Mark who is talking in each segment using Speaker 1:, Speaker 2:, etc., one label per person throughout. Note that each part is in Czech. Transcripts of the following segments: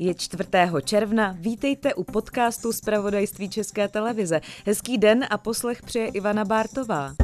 Speaker 1: Je 4. června, vítejte u podcastu z pravodajství České televize. Hezký den a poslech přeje Ivana Bártová.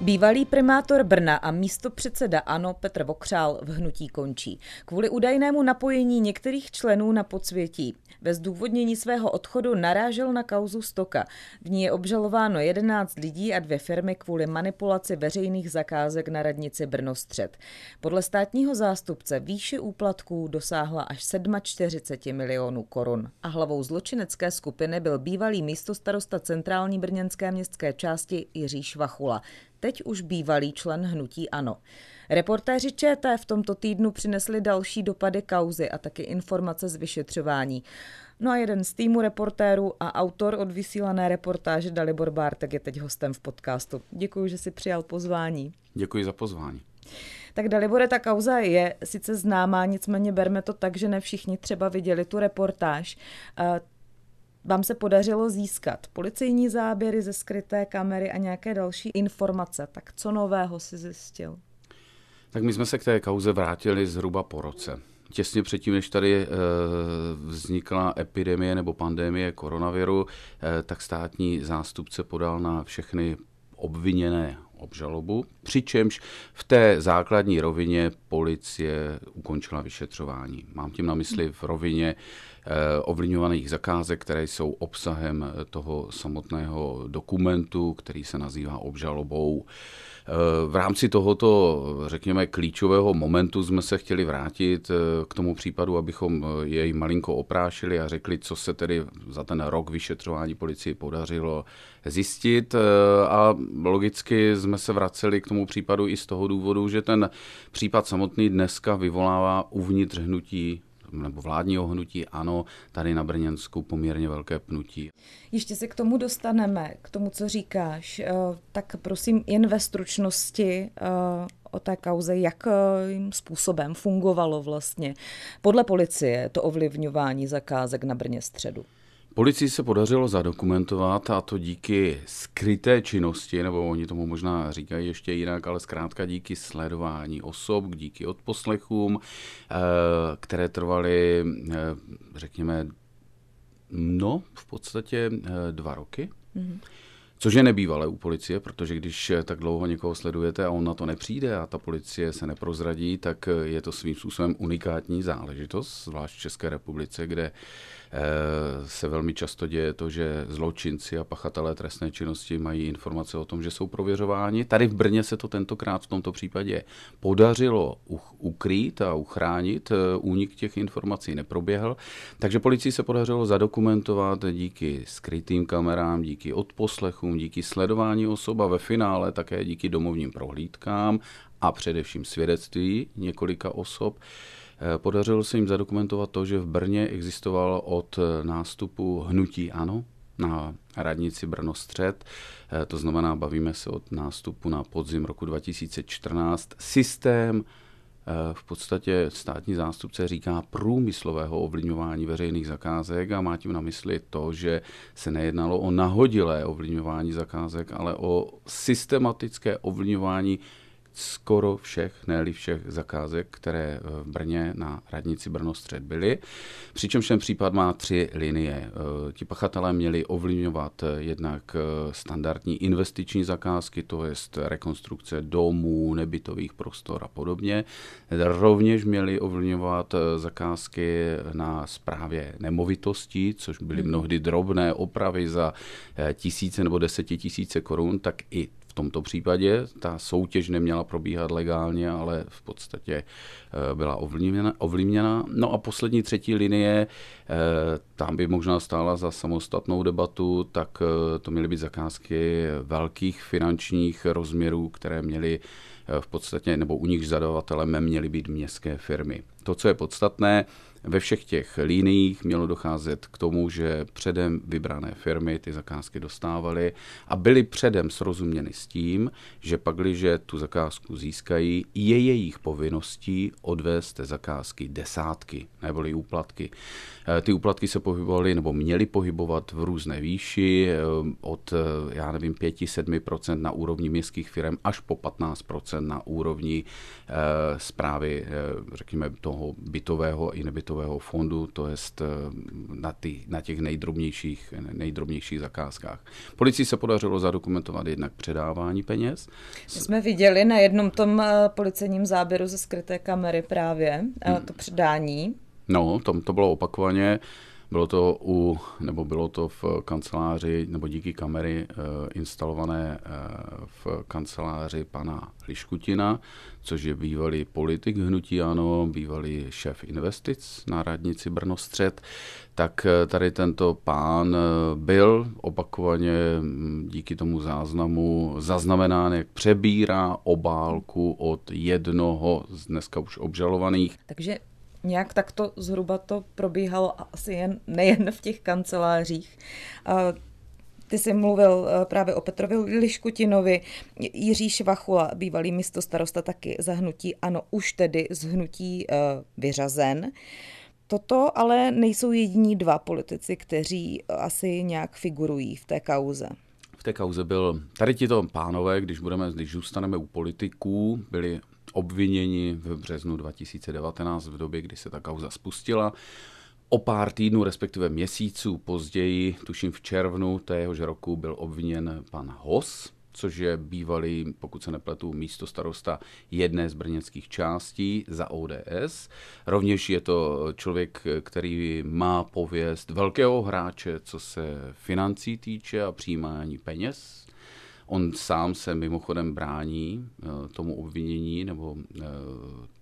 Speaker 1: Bývalý primátor Brna a místo předseda ANO Petr Vokřál v hnutí končí. Kvůli údajnému napojení některých členů na podsvětí. Ve zdůvodnění svého odchodu narážel na kauzu Stoka. V ní je obžalováno 11 lidí a dvě firmy kvůli manipulaci veřejných zakázek na radnici Brno Střed. Podle státního zástupce výše úplatků dosáhla až 47 milionů korun. A hlavou zločinecké skupiny byl bývalý místostarosta centrální brněnské městské části Jiří Švachula teď už bývalý člen hnutí ANO. Reportéři ČT v tomto týdnu přinesli další dopady kauzy a taky informace z vyšetřování. No a jeden z týmu reportérů a autor od vysílané reportáže Dalibor Bártek je teď hostem v podcastu. Děkuji, že si přijal pozvání.
Speaker 2: Děkuji za pozvání.
Speaker 1: Tak Dalibore, ta kauza je sice známá, nicméně berme to tak, že ne všichni třeba viděli tu reportáž vám se podařilo získat policejní záběry ze skryté kamery a nějaké další informace. Tak co nového si zjistil?
Speaker 2: Tak my jsme se k té kauze vrátili zhruba po roce. Těsně předtím, než tady vznikla epidemie nebo pandemie koronaviru, tak státní zástupce podal na všechny obviněné obžalobu, přičemž v té základní rovině policie ukončila vyšetřování. Mám tím na mysli v rovině Eh, ovlivňovaných zakázek, které jsou obsahem toho samotného dokumentu, který se nazývá obžalobou. Eh, v rámci tohoto, řekněme, klíčového momentu jsme se chtěli vrátit eh, k tomu případu, abychom jej malinko oprášili a řekli, co se tedy za ten rok vyšetřování policii podařilo zjistit. A logicky jsme se vraceli k tomu případu i z toho důvodu, že ten případ samotný dneska vyvolává uvnitř hnutí nebo vládního hnutí ano, tady na Brněnsku poměrně velké pnutí.
Speaker 1: Ještě se k tomu dostaneme, k tomu, co říkáš. Eh, tak prosím jen ve stručnosti eh, o té kauze, jakým způsobem fungovalo vlastně podle policie to ovlivňování zakázek na Brně středu.
Speaker 2: Policii se podařilo zadokumentovat a to díky skryté činnosti, nebo oni tomu možná říkají ještě jinak, ale zkrátka díky sledování osob, díky odposlechům, eh, které trvaly, eh, řekněme, no, v podstatě eh, dva roky. Mm-hmm. Což je nebývalé u policie, protože když tak dlouho někoho sledujete a on na to nepřijde a ta policie se neprozradí, tak je to svým způsobem unikátní záležitost, zvlášť v České republice, kde Eh, se velmi často děje to, že zločinci a pachatelé trestné činnosti mají informace o tom, že jsou prověřováni. Tady v Brně se to tentokrát v tomto případě podařilo ukrýt a uchránit. Eh, únik těch informací neproběhl. Takže policii se podařilo zadokumentovat díky skrytým kamerám, díky odposlechům, díky sledování osob a ve finále také díky domovním prohlídkám a především svědectví několika osob Eh, podařilo se jim zadokumentovat to, že v Brně existoval od nástupu hnutí ANO na radnici Brno Střed, eh, to znamená, bavíme se od nástupu na podzim roku 2014, systém eh, v podstatě státní zástupce říká průmyslového ovlivňování veřejných zakázek a má tím na mysli to, že se nejednalo o nahodilé ovlivňování zakázek, ale o systematické ovlivňování skoro všech, ne všech zakázek, které v Brně na radnici Brno Střed byly. Přičemž ten případ má tři linie. Eh, ti pachatelé měli ovlivňovat eh, jednak eh, standardní investiční zakázky, to je rekonstrukce domů, nebytových prostor a podobně. Rovněž měli ovlivňovat zakázky na správě nemovitostí, což byly mhm. mnohdy drobné opravy za tisíce nebo desetitisíce korun, tak i v tomto případě ta soutěž neměla probíhat legálně, ale v podstatě eh, byla ovlivněna. No a poslední třetí linie, eh, tam by možná stála za samostatnou debatu, tak eh, to měly být zakázky velkých finančních rozměrů, které měly v podstatě, nebo u nich zadavatelem měly být městské firmy. To, co je podstatné, ve všech těch líních mělo docházet k tomu, že předem vybrané firmy ty zakázky dostávaly a byly předem srozuměny s tím, že pakliže tu zakázku získají, je jejich povinností odvést té zakázky desátky neboli úplatky. Eh, ty úplatky se pohybovali nebo měli pohybovat v různé výši od, já nevím, 5-7% na úrovni městských firm až po 15% na úrovni zprávy, řekněme, toho bytového i nebytového fondu, to je na, ty, na těch nejdrobnějších, nejdrobnějších zakázkách. Policii se podařilo zadokumentovat jednak předávání peněz.
Speaker 1: My jsme viděli na jednom tom policejním záběru ze skryté kamery právě hmm. to předání.
Speaker 2: No, to, to bylo opakovaně. Bylo to u, nebo bylo to v kanceláři, nebo díky kamery e, instalované e, v kanceláři pana Liškutina, což je bývalý politik hnutí ANO, bývalý šéf investic na radnici Brno Střed, tak eh, tady tento pán byl opakovaně díky tomu záznamu zaznamenán, jak přebírá obálku od jednoho z dneska už obžalovaných.
Speaker 1: Takže nějak takto zhruba to probíhalo asi jen, nejen v těch kancelářích. Ty jsi mluvil eh, právě o Petrovi Liškutinovi, Jiří Švachula, bývalý místo starosta taky zahnutí, ano, už tedy z hnutí uh, vyřazen. Toto ale nejsou jediní dva politici, kteří asi nějak figurují v té kauze.
Speaker 2: V té kauze byl, tady tito pánové, když budeme, když zůstaneme u politiků, byli obviněni v březnu 2019 v době, kdy se ta kauza spustila. O pár týdnů, respektive měsíců později, tuším v červnu téhož roku, byl obviněn pan Hos, což je bývalý, pokud se nepletu, místo starosta jedné z brněnských částí za ODS. Rovněž je to člověk, který má pověst velkého hráče, co se financí týče a přijímání peněz On sám se mimochodem brání eh, tomu obvinění nebo eh,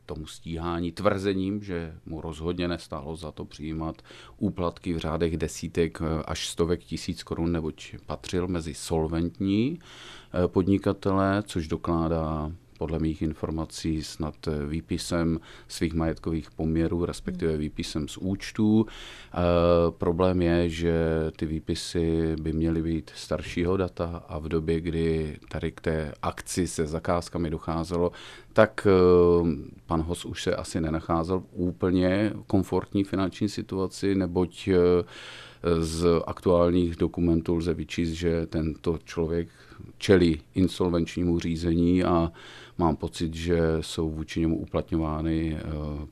Speaker 2: tomu stíhání tvrzením, že mu rozhodně nestálo za to přijímat úplatky v řádech desítek eh, až stovek tisíc korun, neboť patřil mezi solventní podnikatele, což dokládá podle mých informací snad výpisem svých majetkových poměrů, respektive hmm. výpisem z účtů. E, problém je, že ty výpisy by měly být staršího data a v době, kdy tady k té akci se zakázkami docházelo, tak e, pan Hos už se asi nenacházel v úplně komfortní finanční situaci, neboť e, z aktuálních dokumentů lze vyčíst, že tento člověk čelí insolvenčnímu řízení a mám pocit, že jsou vůči němu uplatňovány eh,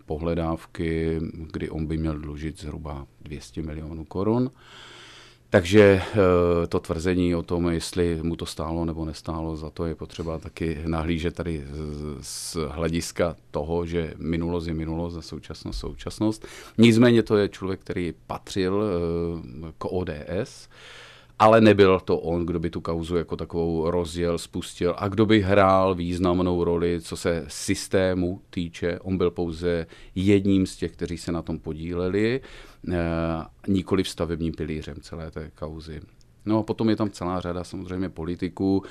Speaker 2: pohledávky, kdy on by měl dlužit zhruba 200 milionů korun. Takže eh, to tvrzení o tom, jestli mu to stálo nebo nestálo, za to je potřeba taky nahlížet tady z hlediska toho, že minulost je minulost a současnost současnost. Nicméně to je člověk, který patřil eh, k ODS, ale nebyl to on, kdo by tu kauzu jako takovou rozjel, spustil a kdo by hrál významnou roli, co se systému týče. On byl pouze jedním z těch, kteří se na tom podíleli, eh, nikoli v stavebním pilířem celé té kauzy. No a potom je tam celá řada samozřejmě politiků,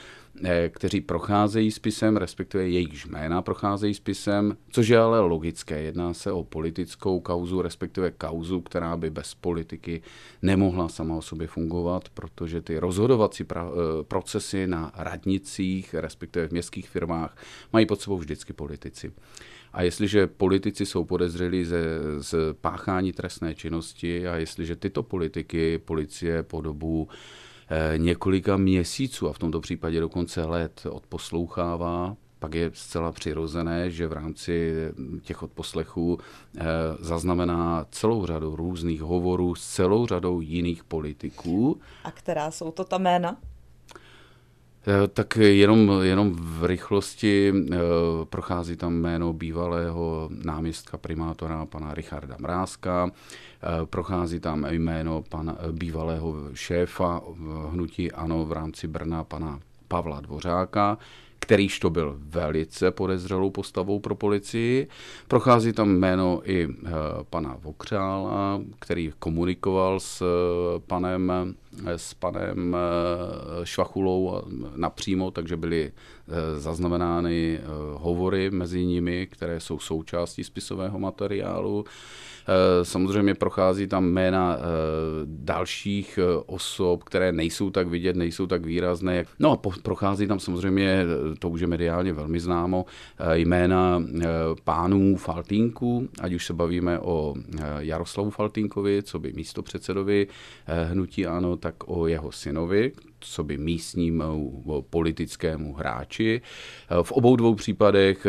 Speaker 2: eh, kteří procházejí spisem, respektive jejich jména procházejí spisem, což je ale logické. Jedná se o politickou kauzu, respektive kauzu, která by bez politiky nemohla sama o sobě fungovat, protože ty rozhodovací pra- eh, procesy na radnicích, respektive v městských firmách, mají pod sebou vždycky politici. A jestliže politici jsou podezřelí ze, z páchání trestné činnosti a jestliže tyto politiky policie po dobu eh, několika měsíců a v tomto případě dokonce let odposlouchává, pak je zcela přirozené, že v rámci těch odposlechů eh, zaznamená celou řadu různých hovorů s celou řadou jiných politiků.
Speaker 1: A která jsou to ta jména?
Speaker 2: Eh, tak jenom, jenom v rychlosti eh, prochází tam jméno bývalého náměstka primátora pana Richarda Mrázka, eh, prochází tam jméno pana bývalého šéfa hnutí ANO v rámci Brna pana Pavla Dvořáka, kterýž to byl velice podezřelou postavou pro policii. Prochází tam jméno i pana Vokřála, který komunikoval s panem s panem Švachulou napřímo, takže byly zaznamenány hovory mezi nimi, které jsou součástí spisového materiálu. Eh, samozřejmě prochází tam jména eh, dalších eh, osob, které nejsou tak vidět, nejsou tak výrazné. No a prochází tam samozřejmě, to už je mediálně velmi známo, jména pánů Faltínku, ať už se bavíme o Jaroslavu Faltínkovi, co by místo předsedovi hnutí ano, tak o jeho synovi, co by místnímu politickému hráči. V obou dvou případech,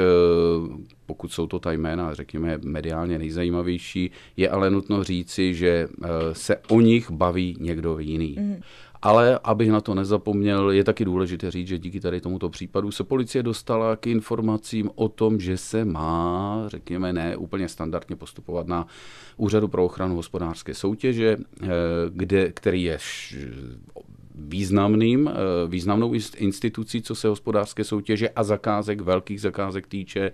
Speaker 2: pokud jsou to ta jména, řekněme, mediálně nejzajímavější, je ale nutno říci, že se o nich baví někdo jiný. Mm. Ale abych na to nezapomněl, je taky důležité říct, že díky tady tomuto případu se policie dostala k informacím o tom, že se má, řekněme, ne úplně standardně postupovat na Úřadu pro ochranu hospodářské soutěže, kde, který je významným, eh, významnou institucí, co se hospodářské soutěže a zakázek, velkých zakázek týče.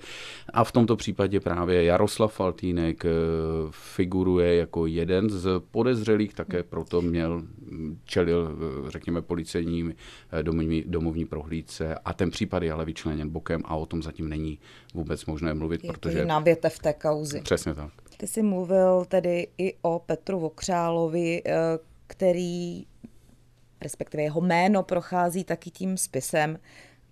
Speaker 2: A v tomto případě právě Jaroslav Faltínek eh, figuruje jako jeden z podezřelých, také proto měl, čelil, eh, řekněme, policejním domovní, domovní prohlídce a ten případ je ale vyčleněn bokem a o tom zatím není vůbec možné mluvit,
Speaker 1: je
Speaker 2: protože...
Speaker 1: Je v té kauzi.
Speaker 2: Přesně tak.
Speaker 1: Ty jsi mluvil tedy i o Petru Vokřálovi, který respektive jeho jméno prochází taky tím spisem.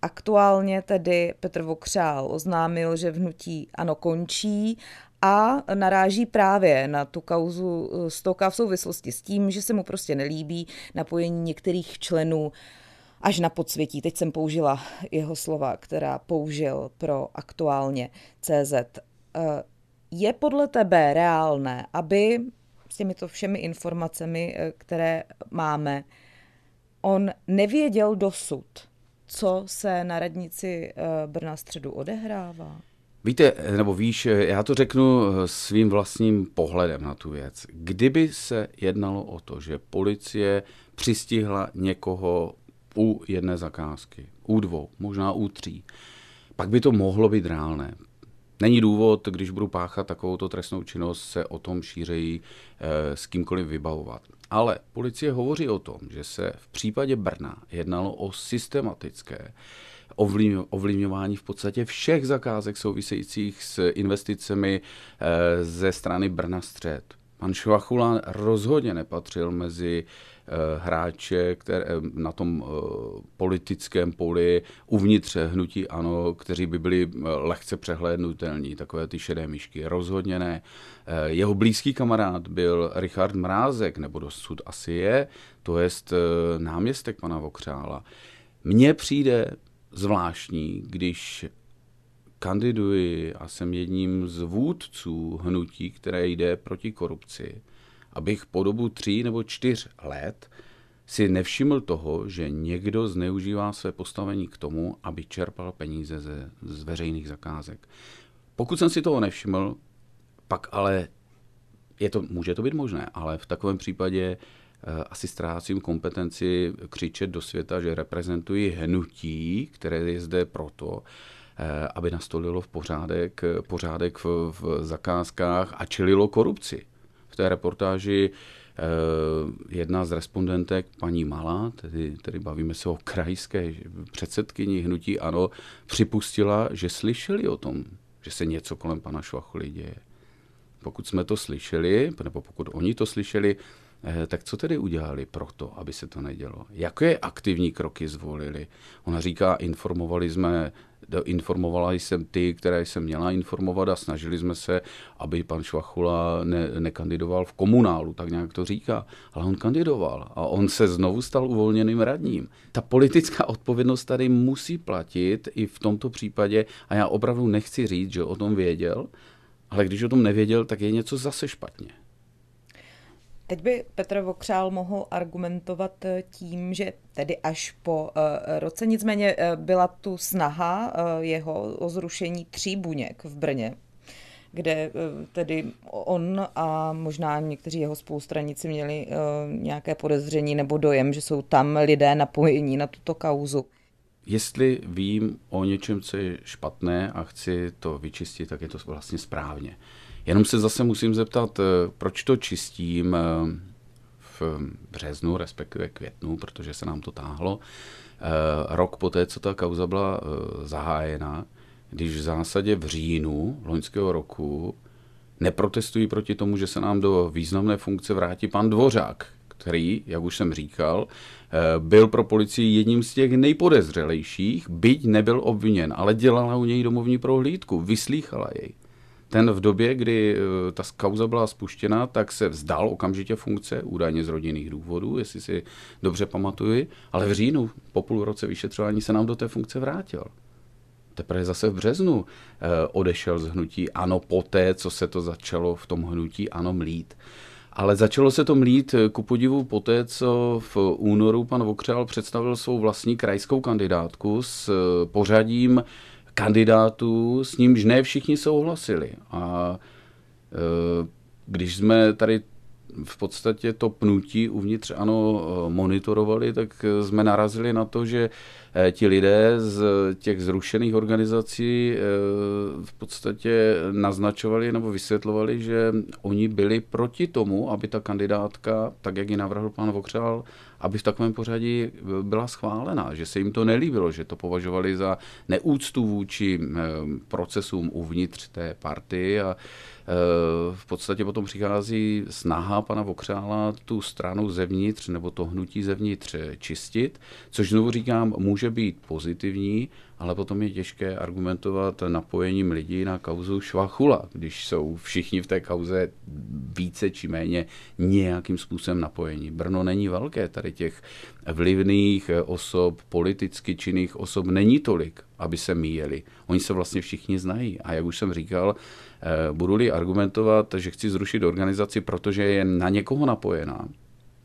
Speaker 1: Aktuálně tedy Petr Vokřál oznámil, že vnutí ano končí a naráží právě na tu kauzu Stoka v souvislosti s tím, že se mu prostě nelíbí napojení některých členů až na podsvětí. Teď jsem použila jeho slova, která použil pro aktuálně CZ. Je podle tebe reálné, aby s těmito všemi informacemi, které máme, On nevěděl dosud, co se na radnici eh, Brna středu odehrává.
Speaker 2: Víte, nebo víš, já to řeknu svým vlastním pohledem na tu věc. Kdyby se jednalo o to, že policie přistihla někoho u jedné zakázky, u dvou, možná u tří, pak by to mohlo být reálné. Není důvod, když budu páchat takovouto trestnou činnost, se o tom šířejí e, s kýmkoliv vybavovat. Ale policie hovoří o tom, že se v případě Brna jednalo o systematické ovlivňování v podstatě všech zakázek souvisejících s investicemi eh, ze strany Brna střed. Pan Švachula rozhodně nepatřil mezi Eh, hráče které, eh, na tom politickém poli uvnitř hnutí ano, kteří by byli lehce přehlédnutelní, takové ty šedé myšky. Rozhodně ne. Jeho blízký kamarád byl Richard Mrázek, nebo dosud asi je, to je náměstek pana Vokřála. Mně přijde zvláštní, když kandiduji a jsem jedním z vůdců hnutí, které jde proti korupci, abych po dobu tří nebo čtyř let si nevšiml toho, že někdo zneužívá své postavení k tomu, aby čerpal peníze ze, z veřejných zakázek. Pokud jsem si toho nevšiml, pak ale je to, může to být možné, ale v takovém případě asi ztrácím kompetenci křičet do světa, že reprezentuji hnutí, které je zde proto, uh, aby nastolilo v pořádek, pořádek v, v zakázkách a čelilo korupci v té reportáži eh, jedna z respondentek, paní Malá, tedy, tedy bavíme se o krajské předsedkyni hnutí ANO, připustila, že slyšeli o tom, že se něco kolem pana Švachuly děje. Pokud jsme to slyšeli, nebo pokud oni to slyšeli, eh, tak co tedy udělali pro to, aby se to nedělo? Jaké aktivní kroky zvolili? Ona říká, informovali jsme informovala jsem ty, které jsem měla informovat a snažili jsme se, aby pan Švachula ne, nekandidoval v komunálu, tak nějak to říká. Ale on kandidoval a on se znovu stal uvolněným radním. Ta politická odpovědnost tady musí platit i v tomto případě a já opravdu nechci říct, že o tom věděl, ale když o tom nevěděl, tak je něco zase špatně.
Speaker 1: Teď by Petr Vokřál mohl argumentovat eh, tím, že tedy až po eh, roce, nicméně eh, byla tu snaha jeho o zrušení tří buněk v Brně, kde tedy on a možná někteří jeho spolustranici měli nějaké podezření nebo dojem, že jsou tam lidé napojení na tuto kauzu.
Speaker 2: Jestli vím o něčem, co je špatné a chci to vyčistit, tak je to vlastně správně. Jenom se zase musím zeptat, eh, proč to čistím eh, v březnu, respektive květnu, protože se nám to táhlo, rok poté, co ta kauza byla zahájena, když v zásadě v říjnu loňského roku neprotestují proti tomu, že se nám do významné funkce vrátí pan Dvořák, který, jak už jsem říkal, eh, byl pro policii jedním z těch nejpodezřelejších, byť nebyl obviněn, ale dělala u něj domovní prohlídku, vyslýchala jej. Ten v době, kdy eh, ta kauza byla spuštěna, tak se vzdal okamžitě funkce, údajně z rodinných důvodů, jestli si dobře pamatuju, ale v říjnu po půl roce vyšetřování se nám do té funkce vrátil teprve zase v březnu eh, odešel z hnutí ANO poté, co se to začalo v tom hnutí ANO mlít. Ale začalo se to mlít eh, ku podivu poté, co v únoru pan Vokřál představil svou vlastní krajskou kandidátku s pořadím kandidátů, s nímž ne všichni souhlasili. A když jsme tady v podstatě to pnutí uvnitř ano monitorovali, tak jsme narazili na to, že ti lidé z těch zrušených organizací eh, v podstatě naznačovali nebo vysvětlovali, že oni byli proti tomu, aby ta kandidátka, tak jak ji navrhl pan Vokřál, aby v takovém pořadí byla schválena, že se jim to nelíbilo, že to považovali za neúctu vůči eh, procesům uvnitř té party a v podstatě potom přichází snaha pana Vokřála tu stranu zevnitř nebo to hnutí zevnitř čistit, což znovu říkám, může být pozitivní, ale potom je těžké argumentovat napojením lidí na kauzu Švachula, když jsou všichni v té kauze více či méně nějakým způsobem napojení. Brno není velké, tady těch vlivných osob, politicky činných osob není tolik, aby se míjeli. Oni se vlastně všichni znají. A jak už jsem říkal, eh, budu-li argumentovat, že chci zrušit organizaci, protože je na někoho napojená,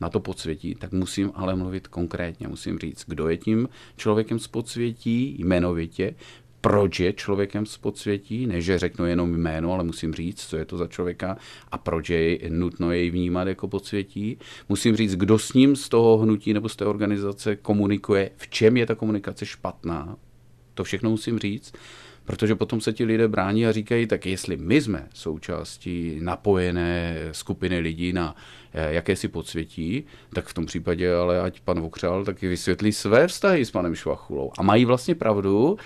Speaker 2: na to podsvětí, tak musím ale mluvit konkrétně. Musím říct, kdo je tím člověkem z podsvětí, jmenovitě, proč je člověkem z podsvětí, ne že řeknu jenom jméno, ale musím říct, co je to za člověka a proč je nutno jej vnímat jako podsvětí. Musím říct, kdo s ním z toho hnutí nebo z té organizace komunikuje, v čem je ta komunikace špatná. To všechno musím říct. Protože potom se ti lidé brání a říkají, tak jestli my jsme součástí napojené skupiny lidí na eh, jakési podsvětí, tak v tom případě ale ať pan Vokřál taky vysvětlí své vztahy s panem Švachulou. A mají vlastně pravdu,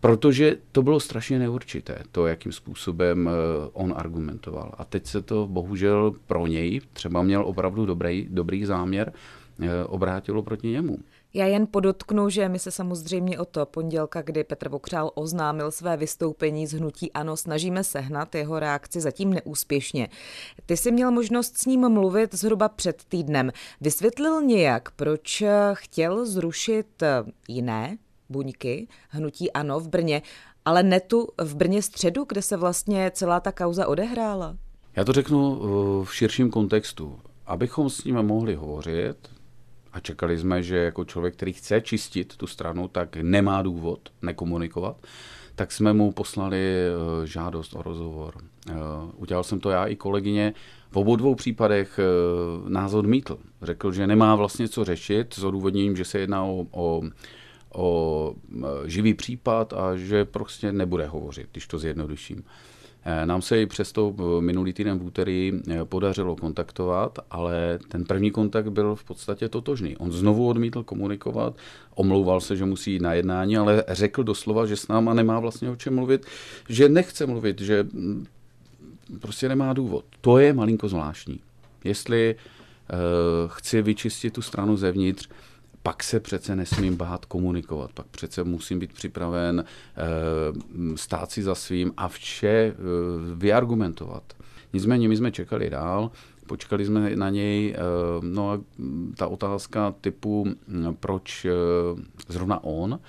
Speaker 2: protože to bylo strašně neurčité, to, jakým způsobem eh, on argumentoval. A teď se to bohužel pro něj, třeba měl opravdu dobrý, dobrý záměr, eh, obrátilo proti němu.
Speaker 1: Já jen podotknu, že my se samozřejmě o to pondělka, kdy Petr Vokřál oznámil své vystoupení z hnutí ANO, snažíme sehnat jeho reakci zatím neúspěšně. Ty jsi měl možnost s ním mluvit zhruba před týdnem. Vysvětlil nějak, proč chtěl zrušit jiné buňky hnutí ANO v Brně, ale ne tu v Brně středu, kde se vlastně celá ta kauza odehrála?
Speaker 2: Já to řeknu v širším kontextu. Abychom s ním mohli hovořit, a čekali jsme, že jako člověk, který chce čistit tu stranu, tak nemá důvod nekomunikovat, tak jsme mu poslali eh, žádost o rozhovor. Eh, udělal jsem to já i kolegyně. V obou dvou případech eh, nás odmítl. Řekl, že nemá vlastně co řešit s odůvodněním, že se jedná o, o o živý případ a že prostě nebude hovořit, když to zjednoduším. Eh, nám se i přesto eh, minulý týden v úterý eh, podařilo kontaktovat, ale ten první kontakt byl v podstatě totožný. On znovu odmítl komunikovat, omlouval se, že musí jít na jednání, ale řekl doslova, že s náma nemá vlastně o čem mluvit, že nechce mluvit, že mm, prostě nemá důvod. To je malinko zvláštní. Jestli uh, chci vyčistit tu stranu zevnitř, pak se přece nesmím bát komunikovat, pak přece musím být připraven eh, stát si za svým a vše eh, vyargumentovat. Nicméně my jsme čekali dál, počkali jsme na něj, eh, no a ta otázka typu, proč zrovna on,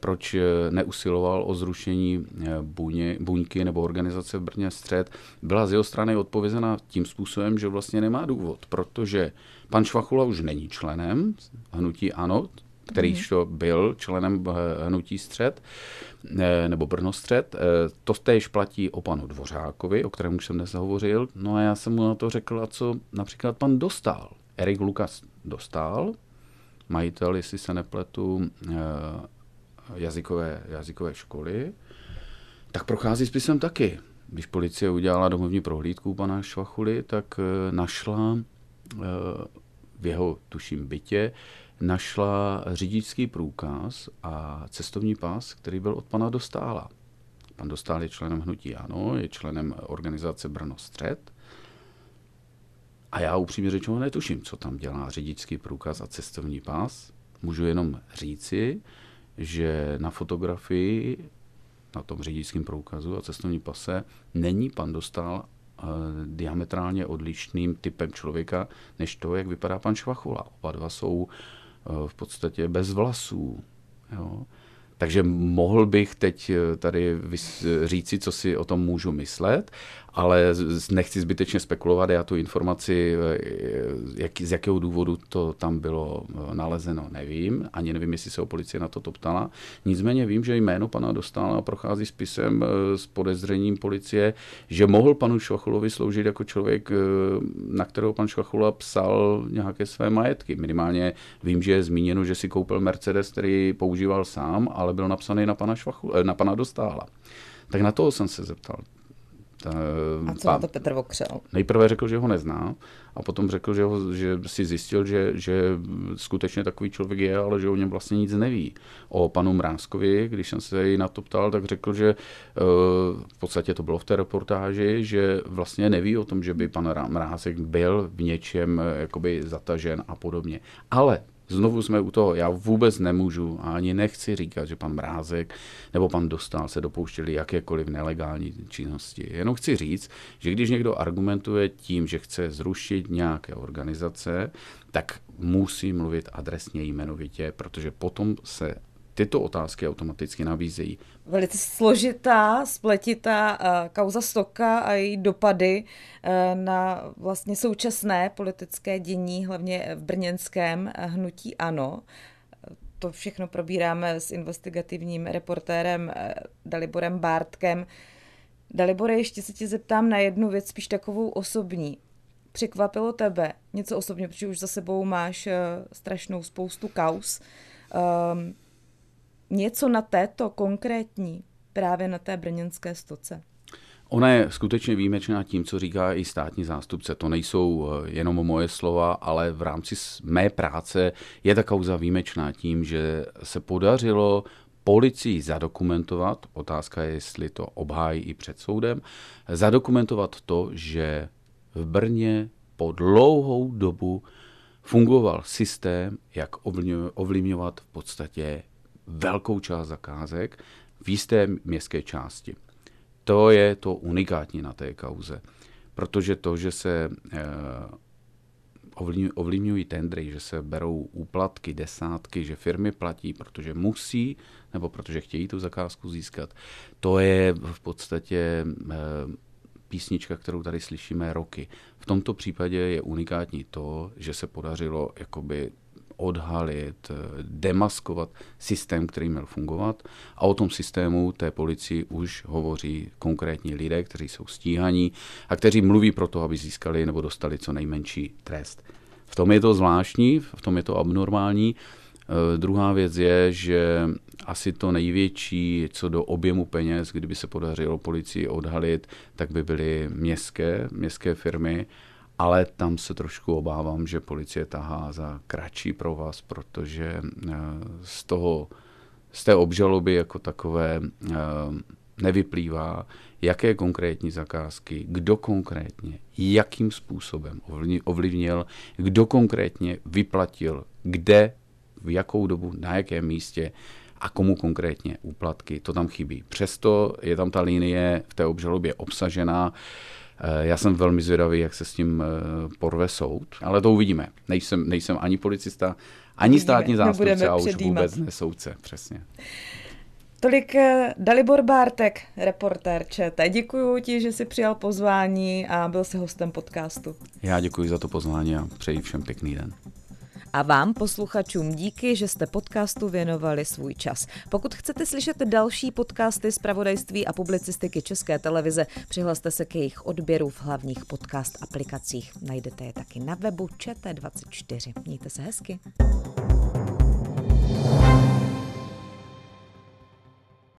Speaker 2: proč neusiloval o zrušení buně, buňky nebo organizace v Brně střed, byla z jeho strany odpovězena tím způsobem, že vlastně nemá důvod, protože Pan Švachula už není členem hnutí ANO, který mm. to byl členem eh, hnutí střed, eh, nebo Brno střed. Eh, to též platí o panu Dvořákovi, o kterém už jsem dnes hovořil. No a já jsem mu na to řekl, a co například pan Dostal. Erik Lukas Dostal, majitel, jestli se nepletu, jazykové, jazykové školy, tak prochází spisem taky. Když policie udělala domovní prohlídku pana Švachuly, tak našla v jeho, tuším, bytě, našla řidičský průkaz a cestovní pas, který byl od pana Dostála. Pan Dostál je členem hnutí ANO, je členem organizace Brno Střed. A já upřímně řečeno netuším, co tam dělá řidičský průkaz a cestovní pas. Můžu jenom říci, že na fotografii, na tom řidičském průkazu a cestovní pase není pan Dostal uh, diametrálně odlišným typem člověka, než to, jak vypadá pan Švachula. Oba dva jsou uh, v podstatě bez vlasů. Jo. Takže mohl bych teď eh, tady říci, co si o tom můžu myslet, ale nechci zbytečně spekulovat, já tu informaci, eh, jak, z jakého důvodu to tam bylo eh, nalezeno, nevím, ani nevím, jestli se o policie na to ptala. Nicméně vím, že jméno pana Dostála prochází spisem s podezřením policie, že mohl panu Švachulovi sloužit jako člověk, na kterého pan Švachula psal nějaké své majetky. Minimálně vím, že je zmíněno, že si koupil Mercedes, který používal sám, ale byl napsaný na pana, Švachu, eh, na pana Dostála. Tak na toho jsem se zeptal.
Speaker 1: Ta, a co na to Petr Vokřel?
Speaker 2: Nejprve řekl, že ho nezná a potom řekl, že, ho, že si zjistil, že, že skutečně takový člověk je, ale že o něm vlastně nic neví. O panu Mrázkovi, když jsem se jí na to ptal, tak řekl, že uh, v podstatě to bylo v té reportáži, že vlastně neví o tom, že by pan Mrázek byl v něčem eh, jakoby zatažen a podobně. Ale Znovu jsme u toho, já vůbec nemůžu a ani nechci říkat, že pan Mrázek nebo pan Dostal se dopouštěli jakékoliv nelegální činnosti. Jenom chci říct, že když někdo argumentuje tím, že chce zrušit nějaké organizace, tak musí mluvit adresně jmenovitě, protože potom se tyto otázky automaticky nabízejí.
Speaker 1: Velice složitá, spletitá uh, kauza Stoka a její dopady uh, na vlastně současné politické dění, hlavně v brněnském uh, hnutí ANO. To všechno probíráme s investigativním reportérem Daliborem Bártkem. Dalibore, ještě se tě zeptám na jednu věc, spíš takovou osobní. Překvapilo tebe něco osobně, protože už za sebou máš strašnou spoustu kaus. Um, něco na této konkrétní, právě na té brněnské stoce?
Speaker 2: Ona je skutečně výjimečná tím, co říká i státní zástupce. To nejsou eh, jenom moje slova, ale v rámci mé práce je ta kauza výjimečná tím, že se podařilo policii zadokumentovat, otázka je, jestli to obhájí i před soudem, zadokumentovat to, že v Brně po dlouhou dobu fungoval systém, jak ovlivňovat v podstatě velkou část zakázek v jisté městské části. To je to unikátní na té kauze, protože to, že se eh, ovlivňují tendry, že se berou úplatky, desátky, že firmy platí, protože musí nebo protože chtějí tu zakázku získat, to je v podstatě eh, písnička, kterou tady slyšíme roky. V tomto případě je unikátní to, že se podařilo jakoby odhalit, demaskovat systém, který měl fungovat. A o tom systému té policii už hovoří konkrétní lidé, kteří jsou stíhaní a kteří mluví pro to, aby získali nebo dostali co nejmenší trest. V tom je to zvláštní, v tom je to abnormální. Uh, druhá věc je, že asi to největší, co do objemu peněz, kdyby se podařilo policii odhalit, tak by byly městské, městské firmy ale tam se trošku obávám, že policie tahá za kratší pro vás, protože eh, z toho, z té obžaloby jako takové eh, nevyplývá, jaké konkrétní zakázky, kdo konkrétně, jakým způsobem ovlivnil, kdo konkrétně vyplatil, kde, v jakou dobu, na jakém místě a komu konkrétně úplatky. To tam chybí. Přesto je tam ta linie v té obžalobě obsažená. Já jsem velmi zvědavý, jak se s tím eh, porve soud, ale to uvidíme. Nejsem, nejsem ani policista, ani uvidíme. státní zástupce a už vůbec ne soudce, přesně.
Speaker 1: Tolik eh, Dalibor Bártek, reportér ČT. Děkuji ti, že jsi přijal pozvání a byl si hostem podcastu.
Speaker 2: Já děkuji za to pozvání a přeji všem pěkný den.
Speaker 1: A vám, posluchačům, díky, že jste podcastu věnovali svůj čas. Pokud chcete slyšet další podcasty z pravodajství a publicistiky České televize, přihlaste se k jejich odběru v hlavních podcast aplikacích. Najdete je taky na webu ČT24. Mějte se hezky.